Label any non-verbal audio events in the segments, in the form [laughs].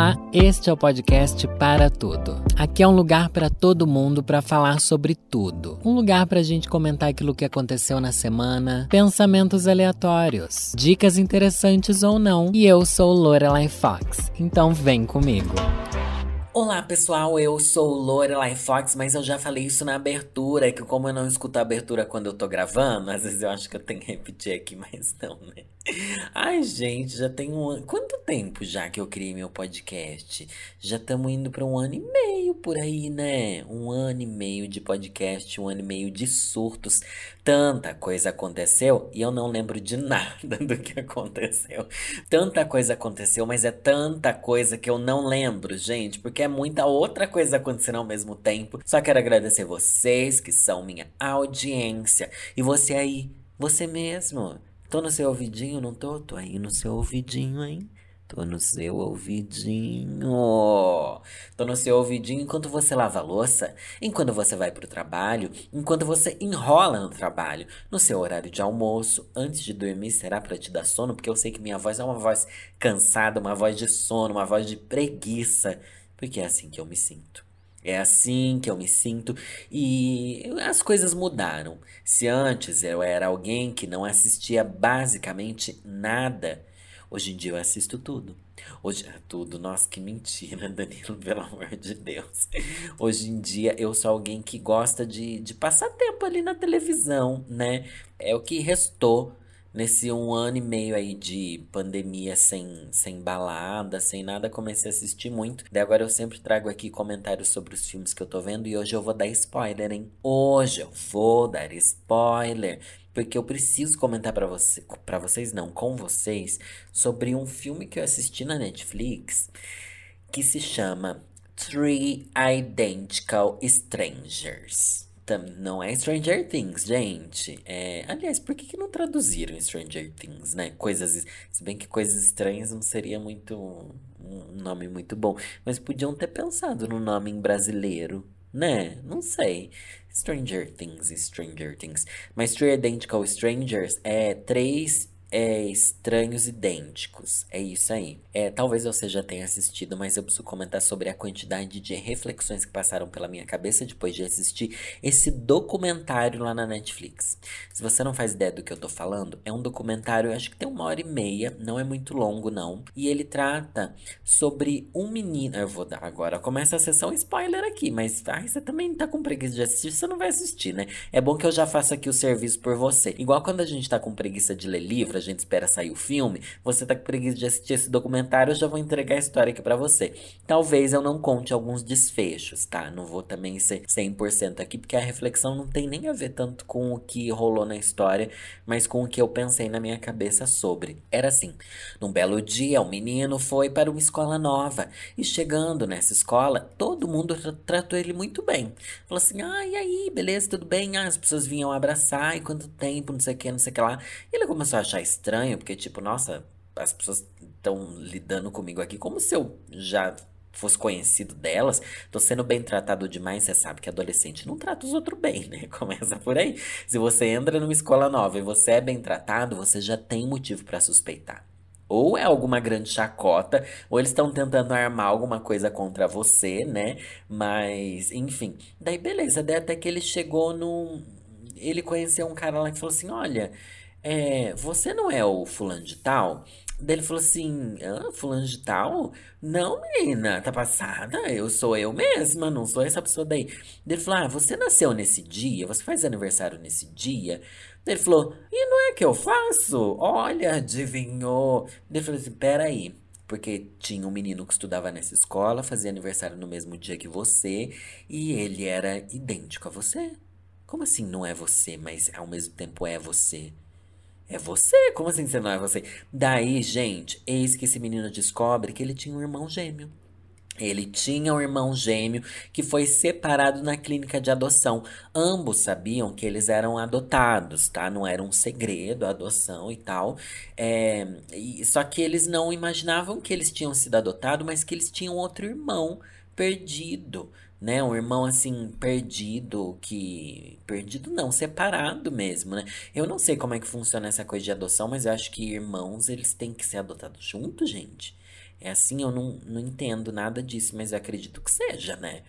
Olá, este é o podcast Para Tudo. Aqui é um lugar para todo mundo para falar sobre tudo. Um lugar para a gente comentar aquilo que aconteceu na semana, pensamentos aleatórios, dicas interessantes ou não. E eu sou Lorelai Fox, então vem comigo. Olá pessoal, eu sou Lorelai Fox, mas eu já falei isso na abertura, que como eu não escuto a abertura quando eu tô gravando, às vezes eu acho que eu tenho que repetir aqui, [laughs] mas não, né? Ai, gente, já tem um ano. Quanto tempo já que eu criei meu podcast? Já estamos indo para um ano e meio por aí, né? Um ano e meio de podcast, um ano e meio de surtos. Tanta coisa aconteceu e eu não lembro de nada [laughs] do que aconteceu. Tanta coisa aconteceu, mas é tanta coisa que eu não lembro, gente, porque é muita outra coisa acontecendo ao mesmo tempo. Só quero agradecer vocês que são minha audiência e você aí, você mesmo Tô no seu ouvidinho, não tô? Tô aí no seu ouvidinho, hein? Tô no seu ouvidinho. Tô no seu ouvidinho enquanto você lava a louça, enquanto você vai pro trabalho, enquanto você enrola no trabalho, no seu horário de almoço, antes de dormir, será para te dar sono? Porque eu sei que minha voz é uma voz cansada, uma voz de sono, uma voz de preguiça, porque é assim que eu me sinto. É assim que eu me sinto e as coisas mudaram. Se antes eu era alguém que não assistia basicamente nada, hoje em dia eu assisto tudo. Hoje, tudo, nossa, que mentira, [laughs] Danilo, pelo amor de Deus. Hoje em dia eu sou alguém que gosta de, de passar tempo ali na televisão, né? É o que restou Nesse um ano e meio aí de pandemia sem, sem balada, sem nada, comecei a assistir muito. Daí agora eu sempre trago aqui comentários sobre os filmes que eu tô vendo e hoje eu vou dar spoiler, hein? Hoje eu vou dar spoiler, porque eu preciso comentar para você, para vocês não, com vocês, sobre um filme que eu assisti na Netflix que se chama Three Identical Strangers não é Stranger Things, gente. É, aliás, por que, que não traduziram Stranger Things, né? Coisas. Se bem que coisas estranhas não seria muito. um nome muito bom. Mas podiam ter pensado no nome em brasileiro, né? Não sei. Stranger Things, Stranger Things. Mas Three Identical Strangers é três é, estranhos idênticos. É isso aí. É, talvez você já tenha assistido, mas eu preciso comentar sobre a quantidade de reflexões que passaram pela minha cabeça depois de assistir esse documentário lá na Netflix. Se você não faz ideia do que eu tô falando, é um documentário, acho que tem uma hora e meia, não é muito longo, não. E ele trata sobre um menino. Eu vou dar agora, começa a sessão spoiler aqui, mas ai, você também tá com preguiça de assistir, você não vai assistir, né? É bom que eu já faça aqui o serviço por você. Igual quando a gente tá com preguiça de ler livro, a gente espera sair o filme, você tá com preguiça de assistir esse documentário, eu já vou entregar a história aqui para você. Talvez eu não conte alguns desfechos, tá? Não vou também ser 100% aqui, porque a reflexão não tem nem a ver tanto com o que rolou na história, mas com o que eu pensei na minha cabeça sobre. Era assim: num belo dia, o um menino foi para uma escola nova e chegando nessa escola, todo mundo tratou ele muito bem. Falou assim: ah, e aí, beleza, tudo bem? Ah, as pessoas vinham abraçar e quanto tempo, não sei o que, não sei o que lá. E ele começou a achar estranho, porque, tipo, nossa, as pessoas estão lidando comigo aqui como se eu já fosse conhecido delas, tô sendo bem tratado demais, você sabe que adolescente não trata os outros bem, né? [laughs] Começa por aí. Se você entra numa escola nova e você é bem tratado, você já tem motivo para suspeitar. Ou é alguma grande chacota, ou eles estão tentando armar alguma coisa contra você, né? Mas, enfim. Daí, beleza. Daí até que ele chegou no. Ele conheceu um cara lá que falou assim: Olha, é, você não é o fulano de tal? Daí ele falou assim, ah, fulano de tal? Não, menina, tá passada? Eu sou eu mesma, não sou essa pessoa daí. Daí ele falou, ah, você nasceu nesse dia? Você faz aniversário nesse dia? Daí ele falou, e não é que eu faço? Olha, adivinhou. Daí ele falou assim, peraí. Porque tinha um menino que estudava nessa escola, fazia aniversário no mesmo dia que você, e ele era idêntico a você. Como assim não é você, mas ao mesmo tempo é você? É você? Como assim você não é você? Daí, gente, eis que esse menino descobre que ele tinha um irmão gêmeo. Ele tinha um irmão gêmeo que foi separado na clínica de adoção. Ambos sabiam que eles eram adotados, tá? Não era um segredo a adoção e tal. É, e, só que eles não imaginavam que eles tinham sido adotados, mas que eles tinham outro irmão perdido né? Um irmão assim perdido, que perdido não, separado mesmo, né? Eu não sei como é que funciona essa coisa de adoção, mas eu acho que irmãos eles têm que ser adotados juntos, gente. É assim, eu não, não entendo nada disso, mas eu acredito que seja, né?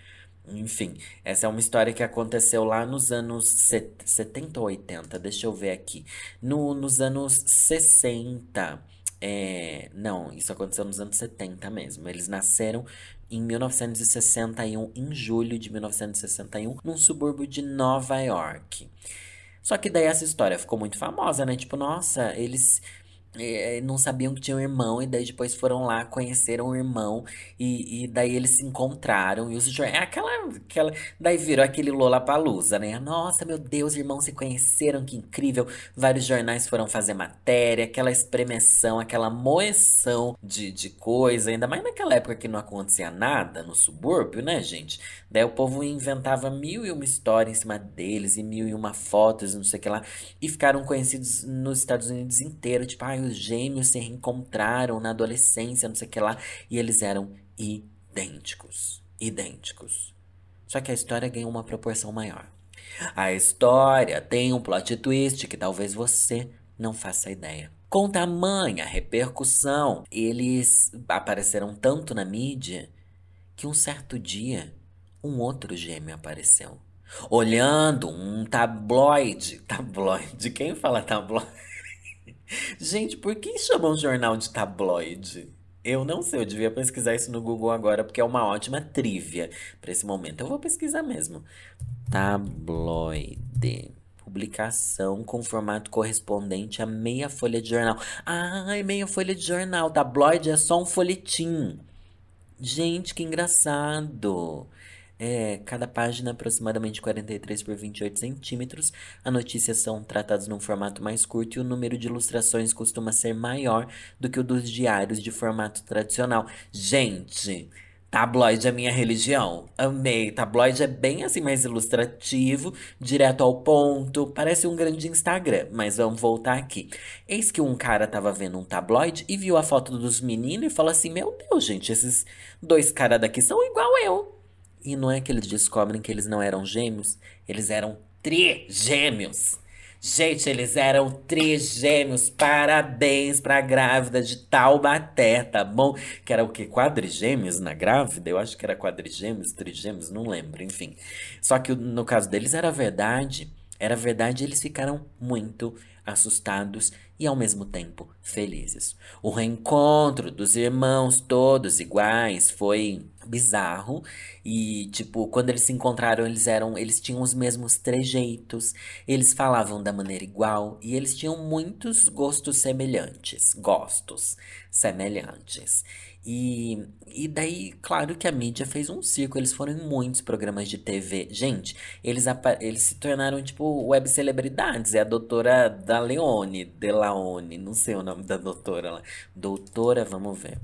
Enfim, essa é uma história que aconteceu lá nos anos 70 ou 80, deixa eu ver aqui. No, nos anos 60. É, não, isso aconteceu nos anos 70 mesmo. Eles nasceram em 1961, em julho de 1961, num subúrbio de Nova York. Só que daí essa história ficou muito famosa, né? Tipo, nossa, eles é, não sabiam que tinha um irmão, e daí depois foram lá, conheceram o irmão, e, e daí eles se encontraram, e os é aquela, aquela. Daí virou aquele Lollapalooza, né? Nossa, meu Deus, irmãos se conheceram, que incrível. Vários jornais foram fazer matéria, aquela espremeção, aquela moeção de, de coisa, ainda mais naquela época que não acontecia nada no subúrbio, né, gente? Daí o povo inventava mil e uma história em cima deles, e mil e uma fotos, não sei o que lá, e ficaram conhecidos nos Estados Unidos inteiro, tipo, ai, os gêmeos se reencontraram na adolescência, não sei o que lá, e eles eram idênticos. Idênticos. Só que a história ganhou uma proporção maior. A história tem um plot twist que talvez você não faça ideia. Com tamanha repercussão, eles apareceram tanto na mídia que um certo dia um outro gêmeo apareceu. Olhando um tabloide. [laughs] Tabloide? Quem fala tabloide? Gente, por que chamam jornal de tabloide? Eu não sei, eu devia pesquisar isso no Google agora, porque é uma ótima trivia para esse momento. Eu vou pesquisar mesmo. Tabloide. Publicação com formato correspondente a meia folha de jornal. Ai, meia folha de jornal. Tabloide é só um folhetim. Gente, que engraçado. É, cada página aproximadamente 43 por 28 centímetros. As notícias são tratadas num formato mais curto e o número de ilustrações costuma ser maior do que o dos diários de formato tradicional. Gente, tabloide é minha religião. Amei. Tabloide é bem assim mais ilustrativo, direto ao ponto. Parece um grande Instagram, mas vamos voltar aqui. Eis que um cara tava vendo um tabloide e viu a foto dos meninos e falou assim: Meu Deus, gente, esses dois caras daqui são igual eu. E não é que eles descobrem que eles não eram gêmeos, eles eram trigêmeos. Gente, eles eram trigêmeos. Parabéns pra grávida de Taubaté, tá bom? Que era o quê? Quadrigêmeos na grávida? Eu acho que era quadrigêmeos, trigêmeos, não lembro, enfim. Só que no caso deles era verdade. Era verdade, eles ficaram muito assustados e ao mesmo tempo felizes. O reencontro dos irmãos todos iguais foi bizarro e tipo, quando eles se encontraram, eles eram, eles tinham os mesmos trejeitos, eles falavam da maneira igual e eles tinham muitos gostos semelhantes, gostos semelhantes. E, e daí, claro que a mídia fez um circo, eles foram em muitos programas de TV. Gente, eles, eles se tornaram, tipo, web celebridades. É a doutora Daleone, Delaone, não sei o nome da doutora lá. Doutora, vamos ver.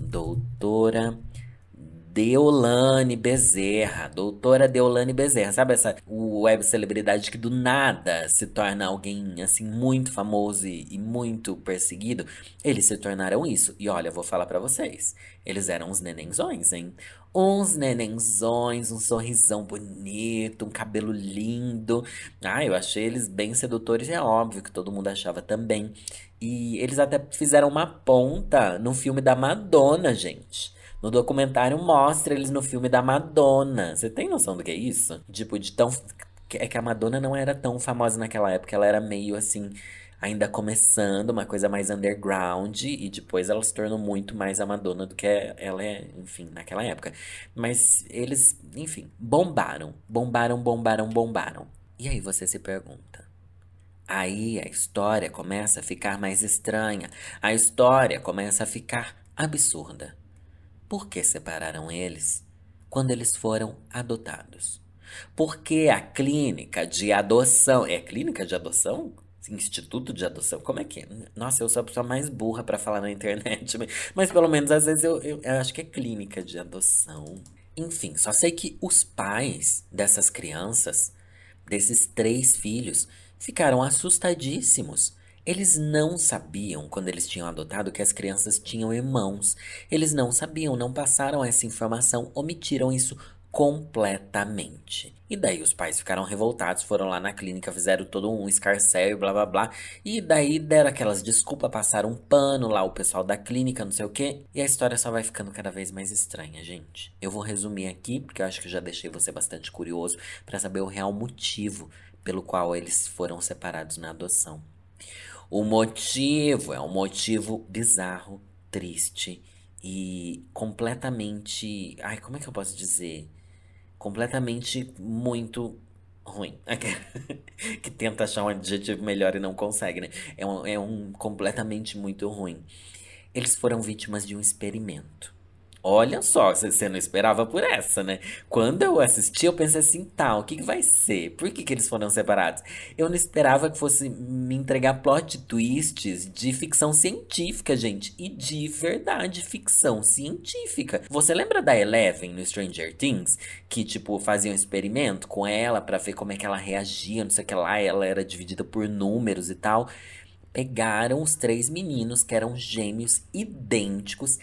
Doutora Deolane Bezerra, doutora Deolane Bezerra, sabe essa web celebridade que do nada se torna alguém assim muito famoso e, e muito perseguido? Eles se tornaram isso. E olha, eu vou falar para vocês, eles eram uns nenenzões, hein? Uns nenenzões, um sorrisão bonito, um cabelo lindo. Ah, eu achei eles bem sedutores, é óbvio que todo mundo achava também. E eles até fizeram uma ponta no filme da Madonna, gente. No documentário mostra eles no filme da Madonna. Você tem noção do que é isso? Tipo, de tão. É que a Madonna não era tão famosa naquela época, ela era meio assim, ainda começando, uma coisa mais underground, e depois ela se tornou muito mais a Madonna do que ela é, enfim, naquela época. Mas eles, enfim, bombaram. Bombaram, bombaram, bombaram. E aí você se pergunta. Aí a história começa a ficar mais estranha. A história começa a ficar absurda. Por que separaram eles quando eles foram adotados? Porque a clínica de adoção. É clínica de adoção? Instituto de adoção? Como é que é? Nossa, eu sou a pessoa mais burra para falar na internet. Mas, pelo menos às vezes eu, eu, eu acho que é clínica de adoção. Enfim, só sei que os pais dessas crianças, desses três filhos, ficaram assustadíssimos eles não sabiam, quando eles tinham adotado, que as crianças tinham irmãos. Eles não sabiam, não passaram essa informação, omitiram isso completamente. E daí os pais ficaram revoltados, foram lá na clínica, fizeram todo um escarcel e blá blá blá. E daí deram aquelas desculpas, passaram um pano lá, o pessoal da clínica, não sei o que. E a história só vai ficando cada vez mais estranha, gente. Eu vou resumir aqui, porque eu acho que já deixei você bastante curioso para saber o real motivo pelo qual eles foram separados na adoção. O motivo é um motivo bizarro, triste e completamente. Ai, como é que eu posso dizer? Completamente muito ruim. [laughs] que tenta achar um adjetivo melhor e não consegue, né? É um, é um completamente muito ruim. Eles foram vítimas de um experimento. Olha só, você não esperava por essa, né? Quando eu assisti, eu pensei assim, tá, o que, que vai ser? Por que, que eles foram separados? Eu não esperava que fosse me entregar plot twists de ficção científica, gente. E de verdade, ficção científica. Você lembra da Eleven no Stranger Things? Que, tipo, fazia um experimento com ela para ver como é que ela reagia, não sei o que lá. Ela era dividida por números e tal. Pegaram os três meninos que eram gêmeos idênticos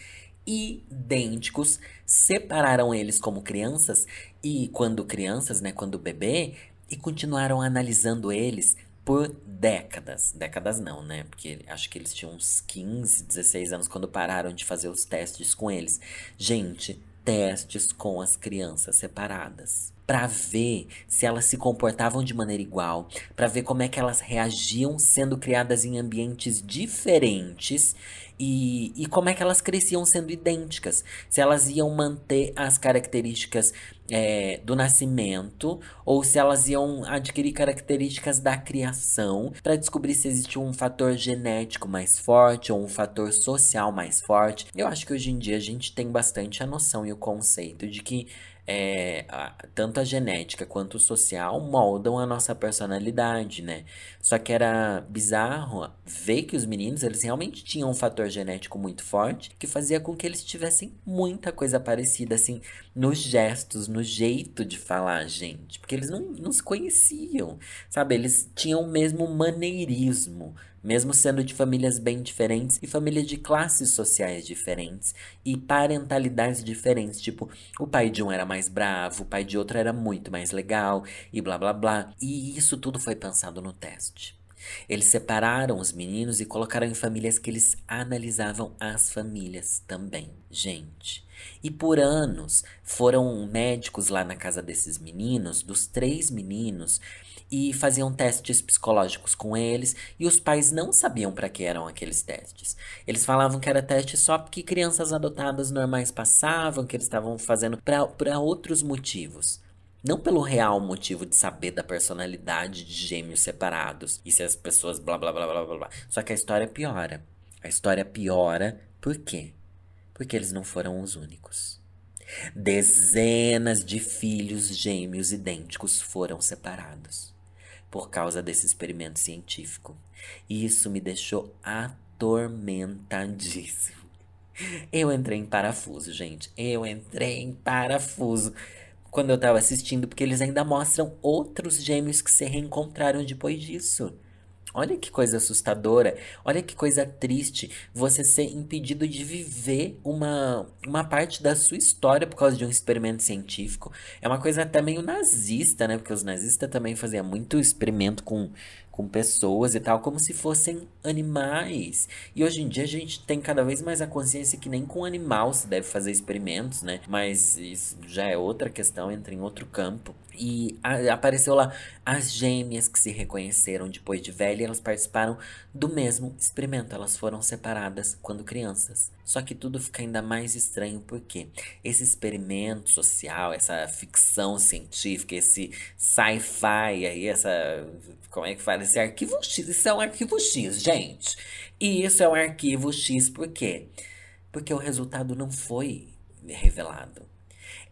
idênticos, separaram eles como crianças e quando crianças, né, quando bebê, e continuaram analisando eles por décadas. Décadas não, né? Porque acho que eles tinham uns 15, 16 anos quando pararam de fazer os testes com eles. Gente, testes com as crianças separadas para ver se elas se comportavam de maneira igual, para ver como é que elas reagiam sendo criadas em ambientes diferentes e, e como é que elas cresciam sendo idênticas. Se elas iam manter as características é, do nascimento ou se elas iam adquirir características da criação para descobrir se existe um fator genético mais forte ou um fator social mais forte. Eu acho que hoje em dia a gente tem bastante a noção e o conceito de que é, a, tanto a genética quanto o social moldam a nossa personalidade, né? Só que era bizarro ver que os meninos, eles realmente tinham um fator genético muito forte que fazia com que eles tivessem muita coisa parecida, assim, nos gestos, no jeito de falar, gente. Porque eles não, não se conheciam, sabe? Eles tinham o mesmo maneirismo mesmo sendo de famílias bem diferentes e famílias de classes sociais diferentes e parentalidades diferentes. Tipo, o pai de um era mais bravo, o pai de outro era muito mais legal e blá blá blá. E isso tudo foi pensado no teste. Eles separaram os meninos e colocaram em famílias que eles analisavam as famílias também. Gente. E por anos foram médicos lá na casa desses meninos, dos três meninos, e faziam testes psicológicos com eles e os pais não sabiam para que eram aqueles testes. Eles falavam que era teste só porque crianças adotadas normais passavam, que eles estavam fazendo para outros motivos. Não pelo real motivo de saber da personalidade de gêmeos separados e se as pessoas blá blá blá blá blá blá. Só que a história piora. A história piora por quê? Porque eles não foram os únicos. Dezenas de filhos gêmeos idênticos foram separados por causa desse experimento científico. E isso me deixou atormentadíssimo. Eu entrei em parafuso, gente. Eu entrei em parafuso quando eu tava assistindo, porque eles ainda mostram outros gêmeos que se reencontraram depois disso. Olha que coisa assustadora, olha que coisa triste você ser impedido de viver uma, uma parte da sua história por causa de um experimento científico. É uma coisa até meio nazista, né? Porque os nazistas também faziam muito experimento com com pessoas e tal, como se fossem animais. E hoje em dia a gente tem cada vez mais a consciência que nem com animal se deve fazer experimentos, né? Mas isso já é outra questão, entra em outro campo. E apareceu lá as gêmeas que se reconheceram depois de velha, elas participaram do mesmo experimento. Elas foram separadas quando crianças. Só que tudo fica ainda mais estranho porque esse experimento social, essa ficção científica, esse sci-fi aí, essa. Como é que fala? Esse arquivo X. Isso é um arquivo X, gente. E isso é um arquivo X por quê? Porque o resultado não foi revelado.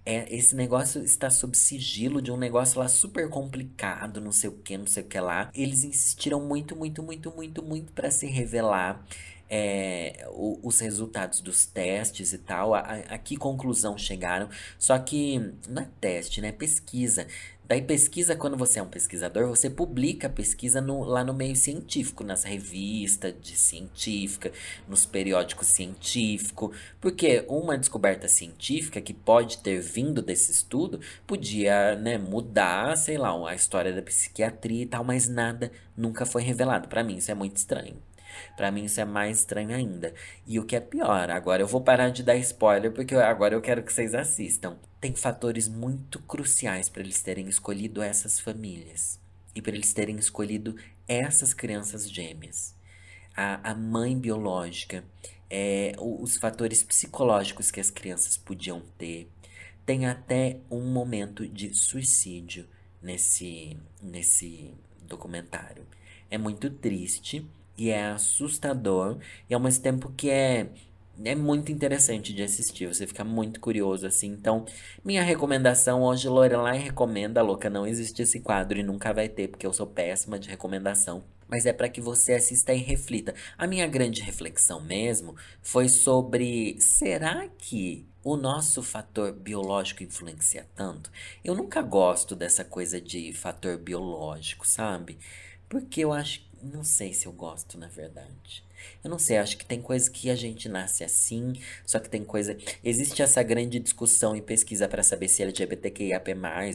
É, esse negócio está sob sigilo de um negócio lá super complicado, não sei o que, não sei o que lá. Eles insistiram muito, muito, muito, muito, muito para se revelar é, o, os resultados dos testes e tal, a, a, que conclusão chegaram. Só que não é teste, né? Pesquisa. Daí pesquisa, quando você é um pesquisador, você publica a pesquisa no, lá no meio científico, nas revistas de científica, nos periódicos científicos, porque uma descoberta científica que pode ter vindo desse estudo podia né, mudar, sei lá, a história da psiquiatria e tal, mas nada nunca foi revelado. Para mim isso é muito estranho. Para mim isso é mais estranho ainda. E o que é pior, agora eu vou parar de dar spoiler porque agora eu quero que vocês assistam. Tem fatores muito cruciais para eles terem escolhido essas famílias e para eles terem escolhido essas crianças gêmeas. A, a mãe biológica, é, os fatores psicológicos que as crianças podiam ter. Tem até um momento de suicídio nesse, nesse documentário. É muito triste e é assustador e ao mesmo tempo que é é muito interessante de assistir, você fica muito curioso assim. Então, minha recomendação hoje, Lorelai recomenda, louca, não existe esse quadro e nunca vai ter, porque eu sou péssima de recomendação. Mas é para que você assista e reflita. A minha grande reflexão mesmo foi sobre será que o nosso fator biológico influencia tanto? Eu nunca gosto dessa coisa de fator biológico, sabe? Porque eu acho não sei se eu gosto, na verdade. Eu não sei, acho que tem coisa que a gente nasce assim, só que tem coisa. Existe essa grande discussão e pesquisa para saber se LGBTQIAP+,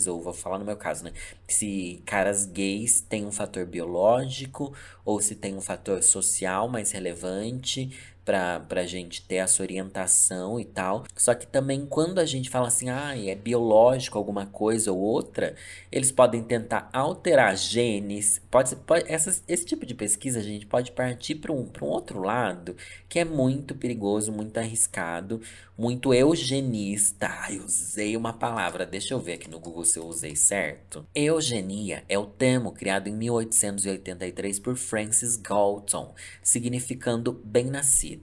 ou vou falar no meu caso, né? Se caras gays têm um fator biológico, ou se tem um fator social mais relevante, pra, pra gente ter essa orientação e tal. Só que também quando a gente fala assim, ah, é biológico alguma coisa ou outra, eles podem tentar alterar genes. Pode, pode essa, esse tipo de pesquisa a gente pode partir para um, um outro lado que é muito perigoso, muito arriscado, muito eugenista. Ai, usei uma palavra, deixa eu ver aqui no Google se eu usei certo. Eugenia é o termo criado em 1883 por Francis Galton, significando bem-nascido.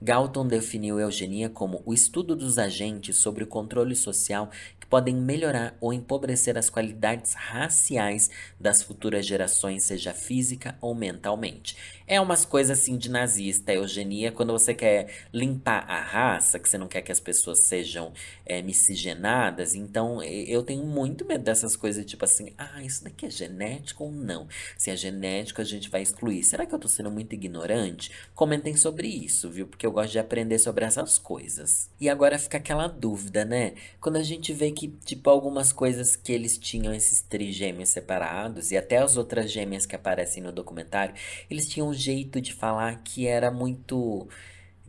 Galton definiu eugenia como o estudo dos agentes sobre o controle social que podem melhorar ou empobrecer as qualidades raciais das futuras gerações, seja física ou mentalmente. É umas coisas assim de nazista, eugenia, quando você quer limpar a raça, que você não quer que as pessoas sejam é, miscigenadas. Então, eu tenho muito medo dessas coisas, tipo assim, ah, isso daqui é genético ou não? Se é genético, a gente vai excluir. Será que eu tô sendo muito ignorante? Comentem sobre isso, viu? Porque eu gosto de aprender sobre essas coisas. E agora fica aquela dúvida, né? Quando a gente vê que, tipo, algumas coisas que eles tinham esses trigêmeos separados, e até as outras gêmeas que aparecem no documentário, eles tinham um jeito de falar que era muito.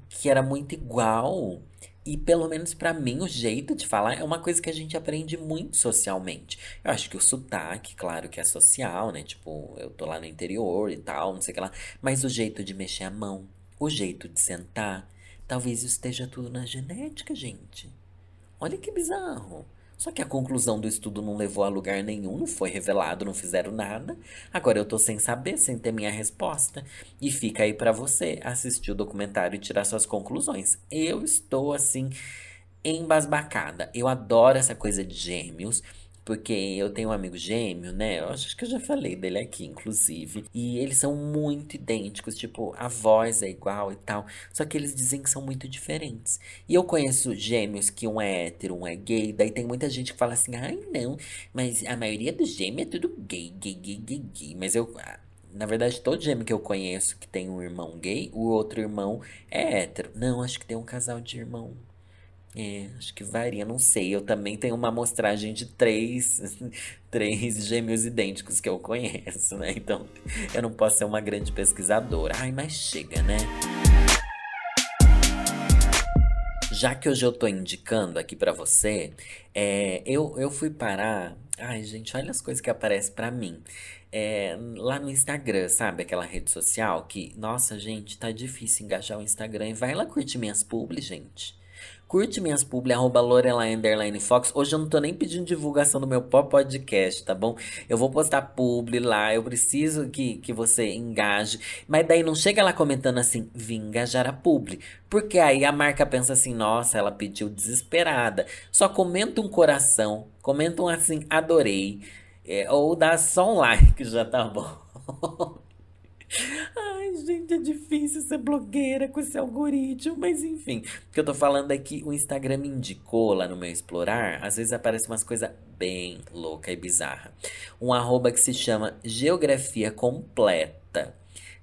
que era muito igual. E pelo menos para mim, o jeito de falar é uma coisa que a gente aprende muito socialmente. Eu acho que o sotaque, claro que é social, né? Tipo, eu tô lá no interior e tal, não sei o que lá. Mas o jeito de mexer a mão, o jeito de sentar, talvez esteja tudo na genética, gente. Olha que bizarro. Só que a conclusão do estudo não levou a lugar nenhum, não foi revelado, não fizeram nada. Agora eu tô sem saber, sem ter minha resposta. E fica aí para você assistir o documentário e tirar suas conclusões. Eu estou assim embasbacada. Eu adoro essa coisa de gêmeos. Porque eu tenho um amigo gêmeo, né? Eu acho que eu já falei dele aqui, inclusive. E eles são muito idênticos, tipo, a voz é igual e tal. Só que eles dizem que são muito diferentes. E eu conheço gêmeos que um é hétero, um é gay. Daí tem muita gente que fala assim, ai não, mas a maioria dos gêmeos é tudo gay, gay, gay, gay, gay. Mas eu na verdade, todo gêmeo que eu conheço que tem um irmão gay, o outro irmão é hétero. Não, acho que tem um casal de irmão é, acho que varia, não sei. Eu também tenho uma amostragem de três, [laughs] três gêmeos idênticos que eu conheço, né? Então, eu não posso ser uma grande pesquisadora. Ai, mas chega, né? Já que hoje eu tô indicando aqui para você, é, eu, eu fui parar. Ai, gente, olha as coisas que aparecem para mim. É, lá no Instagram, sabe? Aquela rede social que, nossa, gente, tá difícil engajar o Instagram. E vai lá curtir minhas publi, gente. Curte minhas publi, arroba Lorelai Fox. Hoje eu não tô nem pedindo divulgação do meu podcast, tá bom? Eu vou postar publi lá, eu preciso que, que você engaje. Mas daí não chega lá comentando assim, vim engajar a publi. Porque aí a marca pensa assim, nossa, ela pediu desesperada. Só comenta um coração, comenta um assim, adorei. É, ou dá só um [laughs] like, já tá bom. [laughs] Ai, gente, é difícil ser blogueira com esse algoritmo, mas enfim. O que eu tô falando é que o Instagram me indicou lá no meu explorar, às vezes aparece umas coisas bem louca e bizarra. Um arroba que se chama Geografia Completa.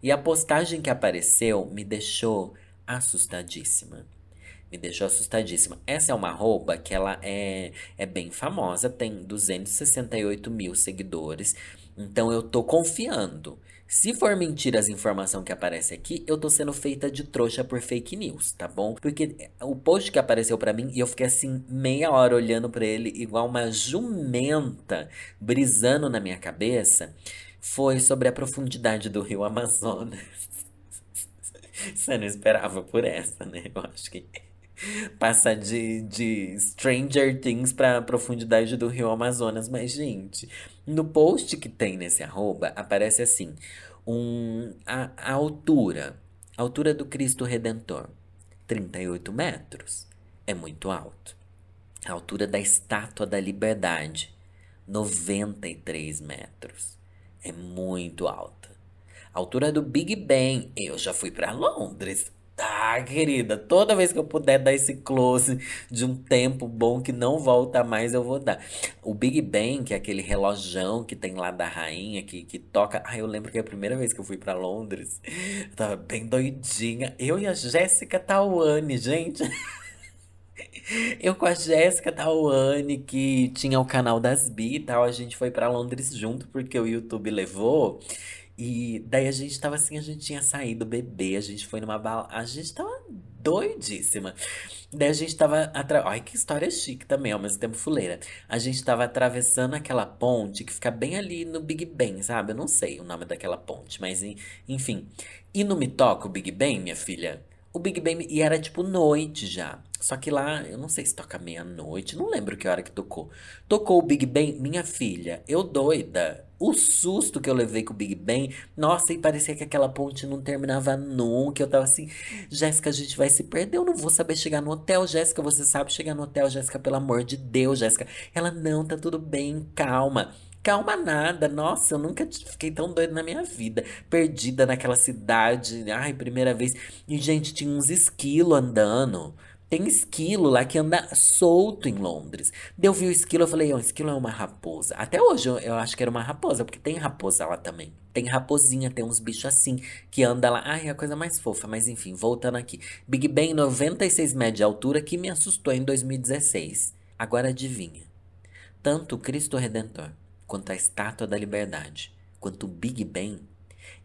E a postagem que apareceu me deixou assustadíssima me deixou assustadíssima. Essa é uma arroba que ela é, é bem famosa, tem 268 mil seguidores. Então eu tô confiando. Se for mentira as informações que aparecem aqui, eu tô sendo feita de trouxa por fake news, tá bom? Porque o post que apareceu para mim e eu fiquei assim meia hora olhando para ele igual uma jumenta brisando na minha cabeça, foi sobre a profundidade do rio Amazonas. [laughs] Você não esperava por essa, né? Eu acho que [laughs] passar de, de Stranger Things pra profundidade do rio Amazonas. Mas, gente, no post que tem nesse arroba, aparece assim: um, a, a altura, a altura do Cristo Redentor, 38 metros. É muito alto. A altura da Estátua da Liberdade, 93 metros. É muito alta. A altura do Big Ben, eu já fui para Londres. Tá, querida, toda vez que eu puder dar esse close de um tempo bom que não volta mais, eu vou dar. O Big Bang, que é aquele relojão que tem lá da rainha, que, que toca. Ah, eu lembro que a primeira vez que eu fui para Londres, eu tava bem doidinha. Eu e a Jéssica Tawane, gente. [laughs] Eu com a Jéssica Tawane, que tinha o canal das Bi e tal, a gente foi para Londres junto, porque o YouTube levou. E daí a gente tava assim, a gente tinha saído bebê, a gente foi numa bala. A gente tava doidíssima. Daí a gente tava. Atra... Ai, que história chique também, ao mesmo tempo fuleira. A gente tava atravessando aquela ponte que fica bem ali no Big Ben, sabe? Eu não sei o nome daquela ponte, mas enfim. E não me toca o Big Ben, minha filha? O Big Ben. E era tipo noite já. Só que lá, eu não sei se toca meia-noite, não lembro que hora que tocou. Tocou o Big Ben, minha filha, eu doida. O susto que eu levei com o Big Ben, nossa, e parecia que aquela ponte não terminava nunca. Eu tava assim, Jéssica, a gente vai se perder, eu não vou saber chegar no hotel. Jéssica, você sabe chegar no hotel, Jéssica, pelo amor de Deus, Jéssica. Ela, não, tá tudo bem, calma. Calma nada, nossa, eu nunca fiquei tão doida na minha vida. Perdida naquela cidade, ai, primeira vez. E, gente, tinha uns esquilos andando. Tem esquilo lá que anda solto em Londres. Eu vi o esquilo, eu falei, ó, esquilo é uma raposa. Até hoje eu, eu, acho que era uma raposa, porque tem raposa lá também. Tem raposinha, tem uns bichos assim, que anda lá. Ai, é a coisa mais fofa. Mas enfim, voltando aqui. Big Ben, 96 metros de altura, que me assustou em 2016. Agora adivinha. Tanto o Cristo Redentor, quanto a Estátua da Liberdade, quanto o Big Ben,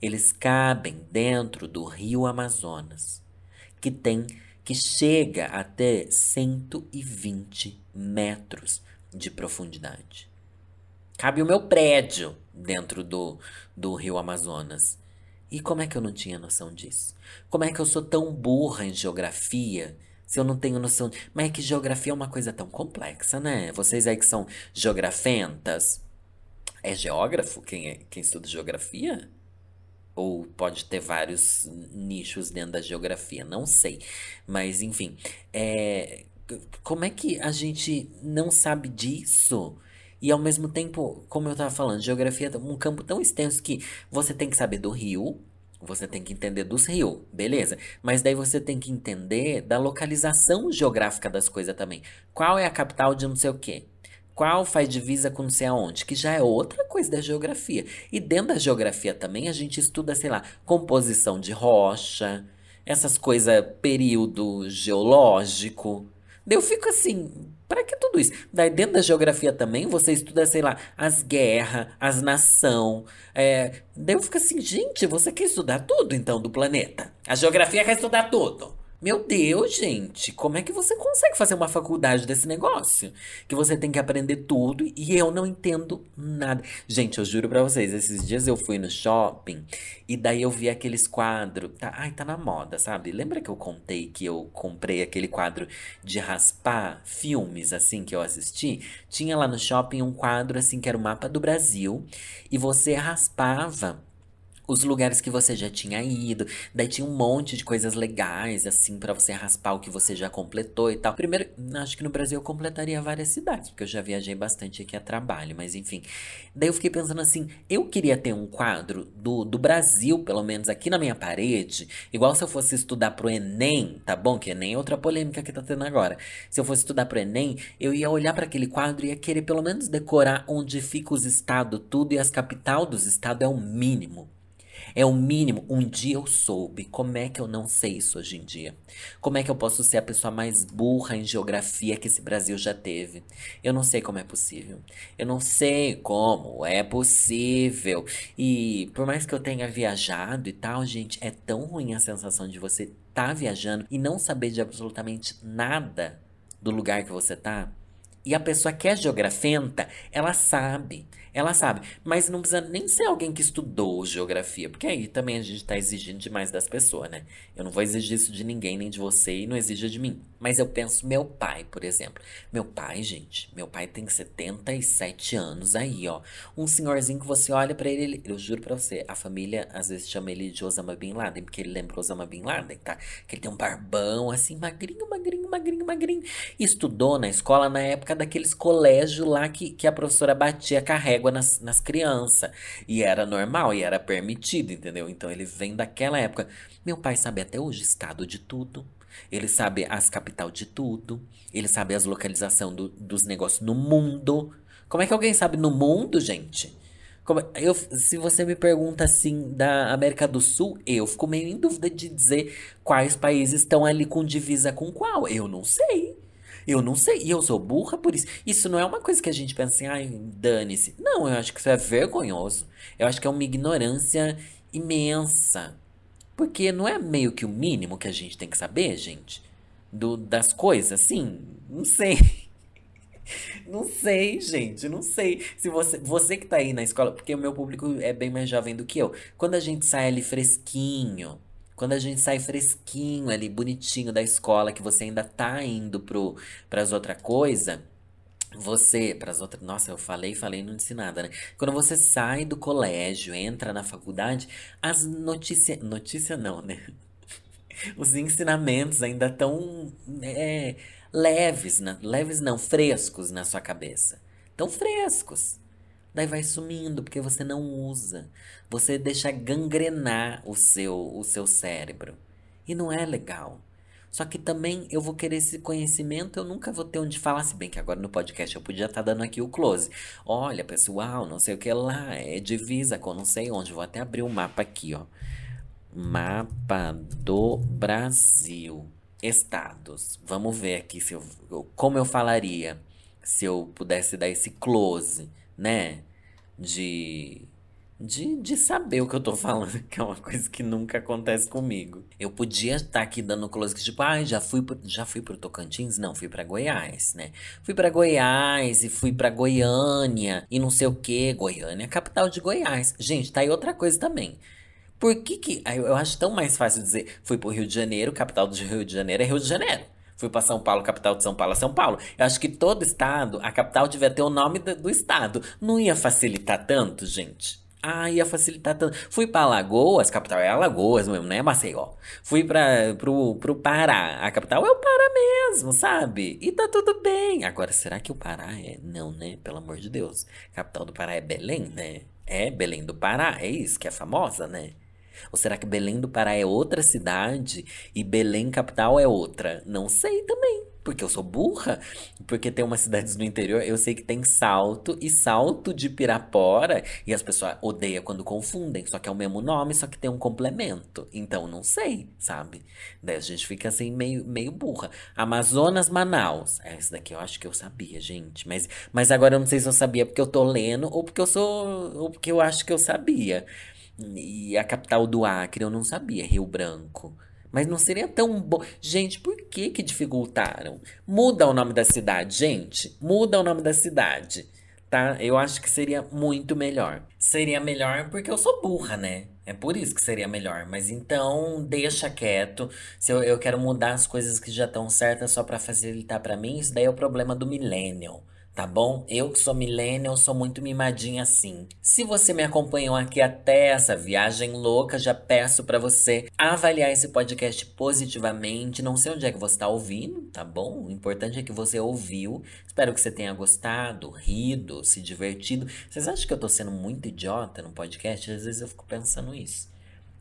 eles cabem dentro do rio Amazonas, que tem que chega até 120 metros de profundidade. Cabe o meu prédio dentro do, do rio Amazonas. E como é que eu não tinha noção disso? Como é que eu sou tão burra em geografia se eu não tenho noção? Mas é que geografia é uma coisa tão complexa, né? Vocês aí que são geografentas. É geógrafo quem, é, quem estuda geografia? Ou pode ter vários nichos dentro da geografia, não sei. Mas, enfim, é, como é que a gente não sabe disso? E ao mesmo tempo, como eu estava falando, geografia é um campo tão extenso que você tem que saber do rio, você tem que entender dos rios, beleza? Mas daí você tem que entender da localização geográfica das coisas também. Qual é a capital de não sei o quê? Qual faz divisa com não sei aonde, que já é outra coisa da geografia. E dentro da geografia também a gente estuda, sei lá, composição de rocha, essas coisas, período geológico. Eu fico assim, para que tudo isso? Daí dentro da geografia também você estuda, sei lá, as guerras, as nação. É... Daí eu fico assim, gente, você quer estudar tudo então do planeta? A geografia quer estudar tudo. Meu Deus, gente, como é que você consegue fazer uma faculdade desse negócio? Que você tem que aprender tudo e eu não entendo nada. Gente, eu juro pra vocês, esses dias eu fui no shopping e daí eu vi aqueles quadros. Tá, ai, tá na moda, sabe? Lembra que eu contei que eu comprei aquele quadro de raspar filmes, assim, que eu assisti? Tinha lá no shopping um quadro, assim, que era o mapa do Brasil e você raspava os lugares que você já tinha ido. Daí tinha um monte de coisas legais, assim, para você raspar o que você já completou e tal. Primeiro, acho que no Brasil eu completaria várias cidades, porque eu já viajei bastante aqui a trabalho, mas enfim. Daí eu fiquei pensando assim, eu queria ter um quadro do, do Brasil, pelo menos aqui na minha parede, igual se eu fosse estudar pro Enem, tá bom? Que Enem é outra polêmica que tá tendo agora. Se eu fosse estudar pro Enem, eu ia olhar para aquele quadro e ia querer pelo menos decorar onde fica os estados, tudo, e as capital dos estados é o mínimo. É o mínimo. Um dia eu soube. Como é que eu não sei isso hoje em dia? Como é que eu posso ser a pessoa mais burra em geografia que esse Brasil já teve? Eu não sei como é possível. Eu não sei como é possível. E por mais que eu tenha viajado e tal, gente, é tão ruim a sensação de você estar tá viajando e não saber de absolutamente nada do lugar que você tá. E a pessoa que é geografenta, ela sabe. Ela sabe, mas não precisa nem ser alguém que estudou geografia, porque aí também a gente está exigindo demais das pessoas, né? Eu não vou exigir isso de ninguém, nem de você, e não exija de mim. Mas eu penso, meu pai, por exemplo. Meu pai, gente, meu pai tem 77 anos aí, ó. Um senhorzinho que você olha para ele, ele, eu juro para você, a família às vezes chama ele de Osama Bin Laden, porque ele lembra Osama Bin Laden, tá? Que ele tem um barbão assim, magrinho, magrinho, magrinho, magrinho. E estudou na escola na época daqueles colégios lá que, que a professora batia carrega água nas, nas crianças. E era normal, e era permitido, entendeu? Então ele vem daquela época. Meu pai sabe até hoje estado de tudo. Ele sabe as capital de tudo. Ele sabe as localização do, dos negócios no mundo. Como é que alguém sabe no mundo, gente? Como, eu, se você me pergunta assim da América do Sul, eu fico meio em dúvida de dizer quais países estão ali com divisa com qual. Eu não sei. Eu não sei. E eu sou burra por isso. Isso não é uma coisa que a gente pensa assim, ai, dane-se. Não, eu acho que isso é vergonhoso. Eu acho que é uma ignorância imensa. Porque não é meio que o mínimo que a gente tem que saber, gente? Do, das coisas, assim? Não sei. [laughs] Não sei, gente, não sei. Se você, você que tá aí na escola, porque o meu público é bem mais jovem do que eu. Quando a gente sai ali fresquinho, quando a gente sai fresquinho ali, bonitinho da escola, que você ainda tá indo pro, pras outra coisa, você, pras outras, nossa, eu falei, falei, não disse nada, né? Quando você sai do colégio, entra na faculdade, as notícias, notícia não, né? [laughs] Os ensinamentos ainda tão é, leves, né? leves não, frescos na sua cabeça. Tão frescos. Daí vai sumindo porque você não usa. Você deixa gangrenar o seu, o seu cérebro. E não é legal. Só que também eu vou querer esse conhecimento, eu nunca vou ter onde falar, se bem que agora no podcast eu podia estar tá dando aqui o close. Olha, pessoal, não sei o que lá, é divisa com não sei onde. Vou até abrir o um mapa aqui, ó. Mapa do Brasil. Estados. Vamos ver aqui se eu, como eu falaria se eu pudesse dar esse close, né? de, de, de saber o que eu tô falando, [laughs] que é uma coisa que nunca acontece comigo. Eu podia estar aqui dando close tipo, ah, já fui pro, já fui pro Tocantins? Não, fui para Goiás, né? Fui para Goiás e fui para Goiânia e não sei o que. Goiânia é capital de Goiás. Gente, tá aí outra coisa também. Por que que. Eu acho tão mais fácil dizer fui pro Rio de Janeiro, capital do Rio de Janeiro é Rio de Janeiro. Fui para São Paulo, capital de São Paulo, São Paulo. Eu acho que todo estado, a capital devia ter o nome do, do estado. Não ia facilitar tanto, gente. Ah, ia facilitar tanto. Fui para Alagoas, capital é Alagoas mesmo, né? Maceió. Fui para pro, pro Pará, a capital é o Pará mesmo, sabe? E tá tudo bem. Agora, será que o Pará é? Não, né? Pelo amor de Deus. A capital do Pará é Belém, né? É Belém do Pará, é isso que é famosa, né? Ou será que Belém do Pará é outra cidade e Belém capital é outra? Não sei também. Porque eu sou burra. Porque tem umas cidades no interior, eu sei que tem salto e salto de Pirapora. E as pessoas odeiam quando confundem. Só que é o mesmo nome, só que tem um complemento. Então não sei, sabe? Daí a gente fica assim meio, meio burra. Amazonas, Manaus. É, esse daqui eu acho que eu sabia, gente. Mas, mas agora eu não sei se eu sabia porque eu tô lendo ou porque eu sou. ou porque eu acho que eu sabia. E a capital do Acre eu não sabia, Rio Branco. Mas não seria tão bom. Gente, por que que dificultaram? Muda o nome da cidade, gente. Muda o nome da cidade, tá? Eu acho que seria muito melhor. Seria melhor porque eu sou burra, né? É por isso que seria melhor. Mas então, deixa quieto. Se eu, eu quero mudar as coisas que já estão certas só para facilitar para mim, isso daí é o problema do millennial tá bom? Eu que sou millennial, sou muito mimadinha assim. Se você me acompanhou aqui até essa viagem louca, já peço para você avaliar esse podcast positivamente. Não sei onde é que você tá ouvindo, tá bom? O importante é que você ouviu. Espero que você tenha gostado, rido, se divertido. Vocês acham que eu tô sendo muito idiota no podcast? Às vezes eu fico pensando isso.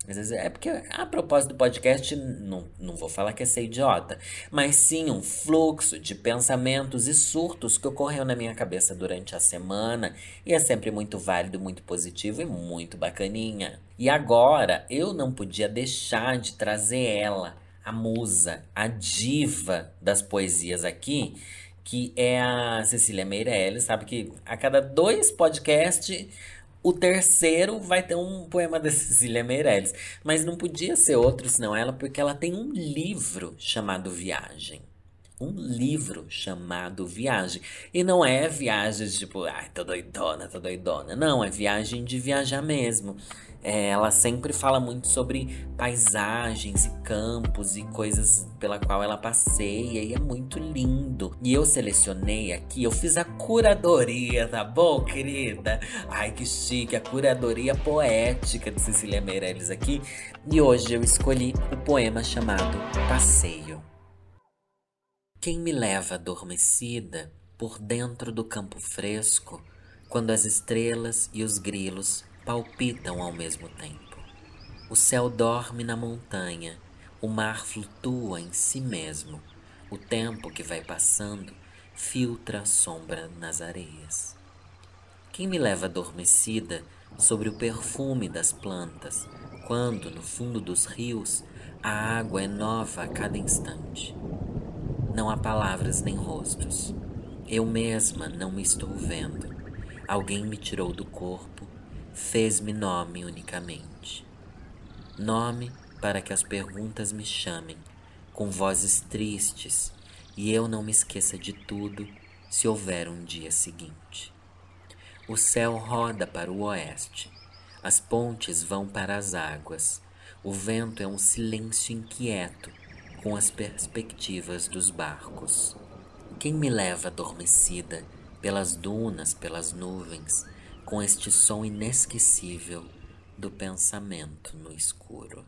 Às vezes é porque, a propósito do podcast, não, não vou falar que é ser idiota, mas sim um fluxo de pensamentos e surtos que ocorreu na minha cabeça durante a semana e é sempre muito válido, muito positivo e muito bacaninha. E agora eu não podia deixar de trazer ela, a musa, a diva das poesias aqui, que é a Cecília Meirelles, sabe que a cada dois podcasts o terceiro vai ter um poema da [laughs] Cecília Meirelles. Mas não podia ser outro senão ela, porque ela tem um livro chamado Viagem. Um livro chamado Viagem. E não é viagem tipo, ai, tô doidona, tô doidona. Não, é viagem de viajar mesmo. É, ela sempre fala muito sobre paisagens e campos e coisas pela qual ela passeia e é muito lindo. E eu selecionei aqui, eu fiz a curadoria, tá bom, querida? Ai, que chique, a curadoria poética de Cecília Meirelles aqui. E hoje eu escolhi o poema chamado Passeio. Quem me leva adormecida por dentro do campo fresco, quando as estrelas e os grilos palpitam ao mesmo tempo. O céu dorme na montanha, o mar flutua em si mesmo. O tempo que vai passando filtra a sombra nas areias. Quem me leva adormecida sobre o perfume das plantas, quando no fundo dos rios a água é nova a cada instante. Não há palavras nem rostos. Eu mesma não me estou vendo. Alguém me tirou do corpo fez-me nome unicamente. Nome para que as perguntas me chamem com vozes tristes e eu não me esqueça de tudo se houver um dia seguinte. O céu roda para o oeste, as pontes vão para as águas, o vento é um silêncio inquieto com as perspectivas dos barcos. Quem me leva adormecida pelas dunas, pelas nuvens, com este som inesquecível do pensamento no escuro.